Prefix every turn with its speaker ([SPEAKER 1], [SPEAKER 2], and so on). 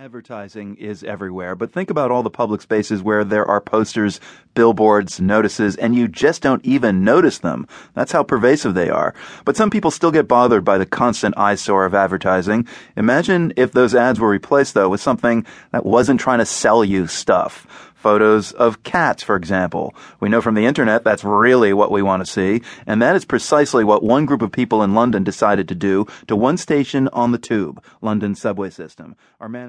[SPEAKER 1] Advertising is everywhere, but think about all the public spaces where there are posters, billboards, notices, and you just don't even notice them. That's how pervasive they are. But some people still get bothered by the constant eyesore of advertising. Imagine if those ads were replaced, though, with something that wasn't trying to sell you stuff photos of cats, for example. We know from the internet that's really what we want to see, and that is precisely what one group of people in London decided to do to one station on the tube, London subway system. Our man